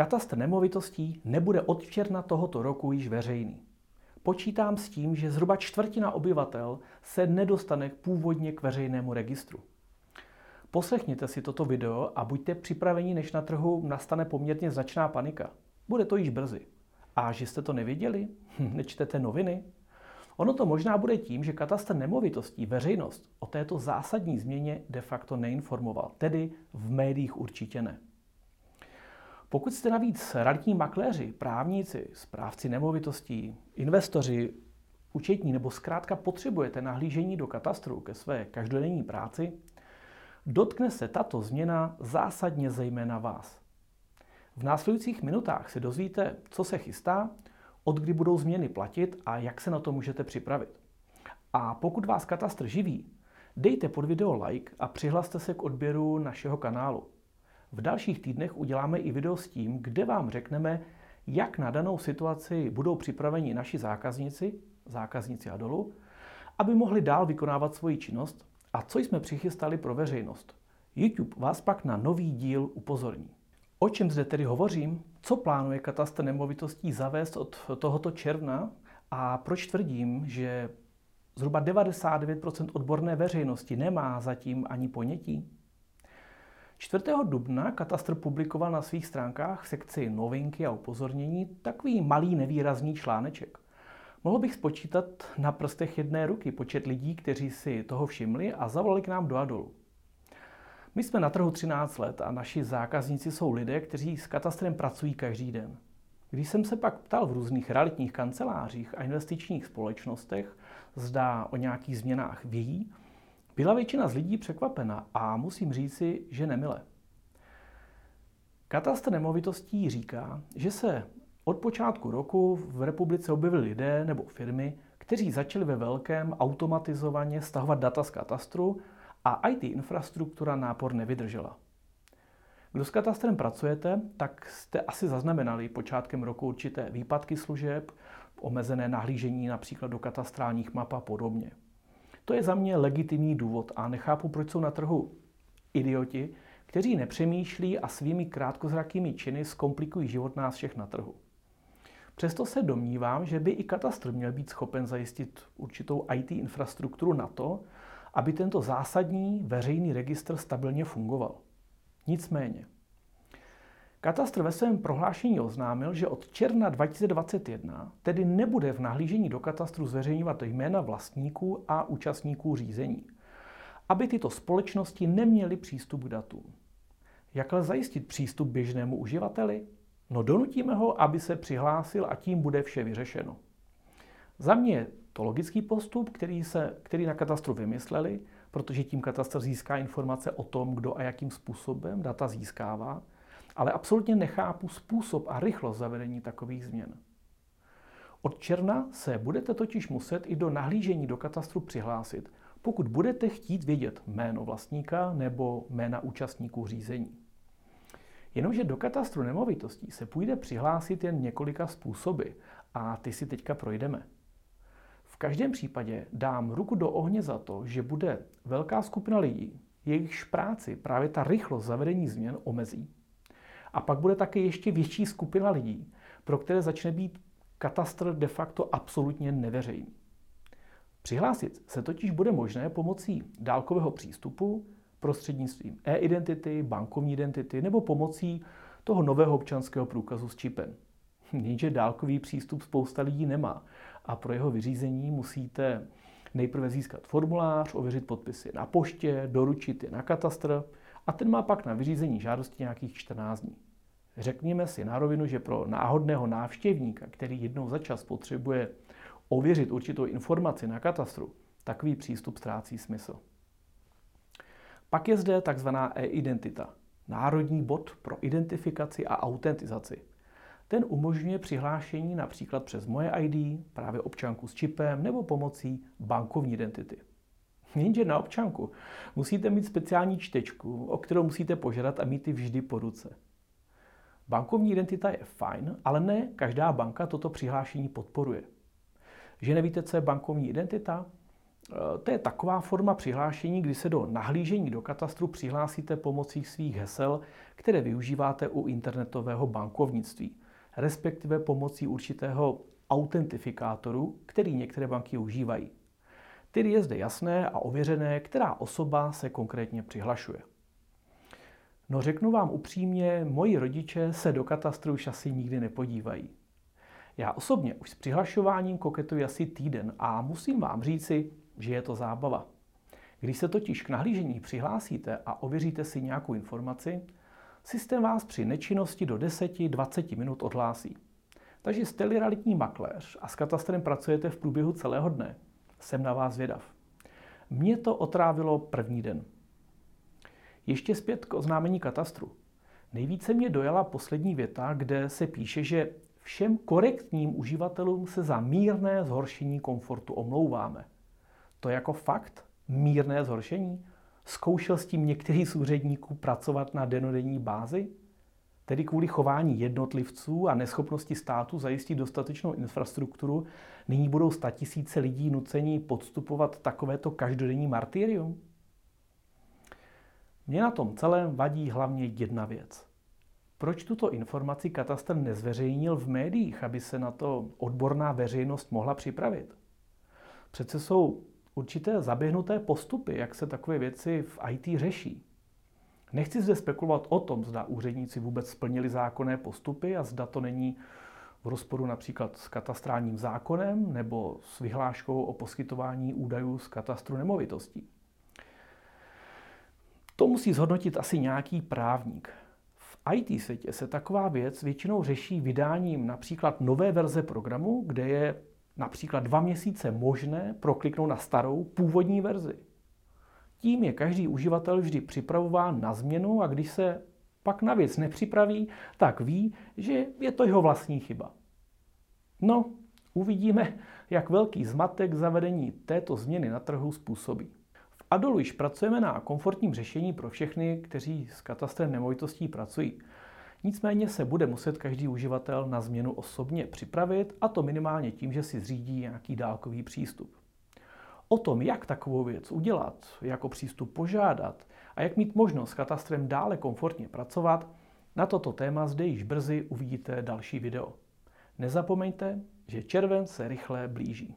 Katastr nemovitostí nebude od června tohoto roku již veřejný. Počítám s tím, že zhruba čtvrtina obyvatel se nedostane původně k veřejnému registru. Poslechněte si toto video a buďte připraveni, než na trhu nastane poměrně značná panika. Bude to již brzy. A že jste to nevěděli? Hm, nečtete noviny? Ono to možná bude tím, že katastr nemovitostí veřejnost o této zásadní změně de facto neinformoval, tedy v médiích určitě ne. Pokud jste navíc realitní makléři, právníci, správci nemovitostí, investoři, účetní nebo zkrátka potřebujete nahlížení do katastru ke své každodenní práci, dotkne se tato změna zásadně zejména vás. V následujících minutách se dozvíte, co se chystá, od kdy budou změny platit a jak se na to můžete připravit. A pokud vás katastr živí, dejte pod video like a přihlaste se k odběru našeho kanálu. V dalších týdnech uděláme i video s tím, kde vám řekneme, jak na danou situaci budou připraveni naši zákazníci, zákazníci a dolu, aby mohli dál vykonávat svoji činnost a co jsme přichystali pro veřejnost. YouTube vás pak na nový díl upozorní. O čem zde tedy hovořím? Co plánuje katastr nemovitostí zavést od tohoto června a proč tvrdím, že zhruba 99% odborné veřejnosti nemá zatím ani ponětí? 4. dubna katastr publikoval na svých stránkách v sekci novinky a upozornění takový malý nevýrazný článeček. Mohl bych spočítat na prstech jedné ruky počet lidí, kteří si toho všimli a zavolali k nám do Adolu. My jsme na trhu 13 let a naši zákazníci jsou lidé, kteří s katastrem pracují každý den. Když jsem se pak ptal v různých realitních kancelářích a investičních společnostech, zda o nějakých změnách vědí, byla většina z lidí překvapena a musím říci, že nemile. Katastr nemovitostí říká, že se od počátku roku v republice objevili lidé nebo firmy, kteří začali ve velkém automatizovaně stahovat data z katastru a IT infrastruktura nápor nevydržela. Kdo s katastrem pracujete, tak jste asi zaznamenali počátkem roku určité výpadky služeb, omezené nahlížení například do katastrálních map a podobně. To je za mě legitimní důvod a nechápu, proč jsou na trhu idioti, kteří nepřemýšlí a svými krátkozrakými činy zkomplikují život nás všech na trhu. Přesto se domnívám, že by i katastr měl být schopen zajistit určitou IT infrastrukturu na to, aby tento zásadní veřejný registr stabilně fungoval. Nicméně, Katastr ve svém prohlášení oznámil, že od června 2021 tedy nebude v nahlížení do katastru zveřejňovat jména vlastníků a účastníků řízení, aby tyto společnosti neměly přístup k datům. Jak ale zajistit přístup běžnému uživateli? No donutíme ho, aby se přihlásil a tím bude vše vyřešeno. Za mě je to logický postup, který, se, který na katastru vymysleli, protože tím katastr získá informace o tom, kdo a jakým způsobem data získává, ale absolutně nechápu způsob a rychlost zavedení takových změn. Od června se budete totiž muset i do nahlížení do katastru přihlásit, pokud budete chtít vědět jméno vlastníka nebo jména účastníků řízení. Jenomže do katastru nemovitostí se půjde přihlásit jen několika způsoby a ty si teďka projdeme. V každém případě dám ruku do ohně za to, že bude velká skupina lidí, jejichž práci právě ta rychlost zavedení změn omezí. A pak bude také ještě větší skupina lidí, pro které začne být katastr de facto absolutně neveřejný. Přihlásit se totiž bude možné pomocí dálkového přístupu, prostřednictvím e-identity, bankovní identity nebo pomocí toho nového občanského průkazu s čipem. Jenže dálkový přístup spousta lidí nemá a pro jeho vyřízení musíte nejprve získat formulář, ověřit podpisy na poště, doručit je na katastr a ten má pak na vyřízení žádosti nějakých 14 dní. Řekněme si na rovinu, že pro náhodného návštěvníka, který jednou za čas potřebuje ověřit určitou informaci na katastru, takový přístup ztrácí smysl. Pak je zde takzvaná e-identita, národní bod pro identifikaci a autentizaci. Ten umožňuje přihlášení například přes moje ID, právě občanku s čipem nebo pomocí bankovní identity. Jenže na občanku musíte mít speciální čtečku, o kterou musíte požádat a mít ji vždy po ruce. Bankovní identita je fajn, ale ne každá banka toto přihlášení podporuje. Že nevíte, co je bankovní identita? to je taková forma přihlášení, kdy se do nahlížení do katastru přihlásíte pomocí svých hesel, které využíváte u internetového bankovnictví, respektive pomocí určitého autentifikátoru, který některé banky užívají. Tedy je zde jasné a ověřené, která osoba se konkrétně přihlašuje. No řeknu vám upřímně, moji rodiče se do katastru asi nikdy nepodívají. Já osobně už s přihlašováním koketuji asi týden a musím vám říci, že je to zábava. Když se totiž k nahlížení přihlásíte a ověříte si nějakou informaci, systém vás při nečinnosti do 10-20 minut odhlásí. Takže jste-li realitní makléř a s katastrem pracujete v průběhu celého dne, jsem na vás vědav. Mě to otrávilo první den. Ještě zpět k oznámení katastru. Nejvíce mě dojala poslední věta, kde se píše, že všem korektním uživatelům se za mírné zhoršení komfortu omlouváme. To je jako fakt mírné zhoršení? Zkoušel s tím některý z úředníků pracovat na denodenní bázi? Tedy kvůli chování jednotlivců a neschopnosti státu zajistit dostatečnou infrastrukturu, nyní budou statisíce lidí nuceni podstupovat takovéto každodenní martyrium? Mně na tom celém vadí hlavně jedna věc. Proč tuto informaci katastr nezveřejnil v médiích, aby se na to odborná veřejnost mohla připravit? Přece jsou určité zaběhnuté postupy, jak se takové věci v IT řeší. Nechci zde spekulovat o tom, zda úředníci vůbec splnili zákonné postupy a zda to není v rozporu například s katastrálním zákonem nebo s vyhláškou o poskytování údajů z katastru nemovitostí. To musí zhodnotit asi nějaký právník. V IT světě se taková věc většinou řeší vydáním například nové verze programu, kde je například dva měsíce možné prokliknout na starou původní verzi. Tím je každý uživatel vždy připravován na změnu a když se pak na věc nepřipraví, tak ví, že je to jeho vlastní chyba. No, uvidíme, jak velký zmatek zavedení této změny na trhu způsobí. V Adolu již pracujeme na komfortním řešení pro všechny, kteří s katastrem nemovitostí pracují. Nicméně se bude muset každý uživatel na změnu osobně připravit, a to minimálně tím, že si zřídí nějaký dálkový přístup. O tom, jak takovou věc udělat, jako přístup požádat a jak mít možnost s katastrem dále komfortně pracovat, na toto téma zde již brzy uvidíte další video. Nezapomeňte, že červen se rychle blíží.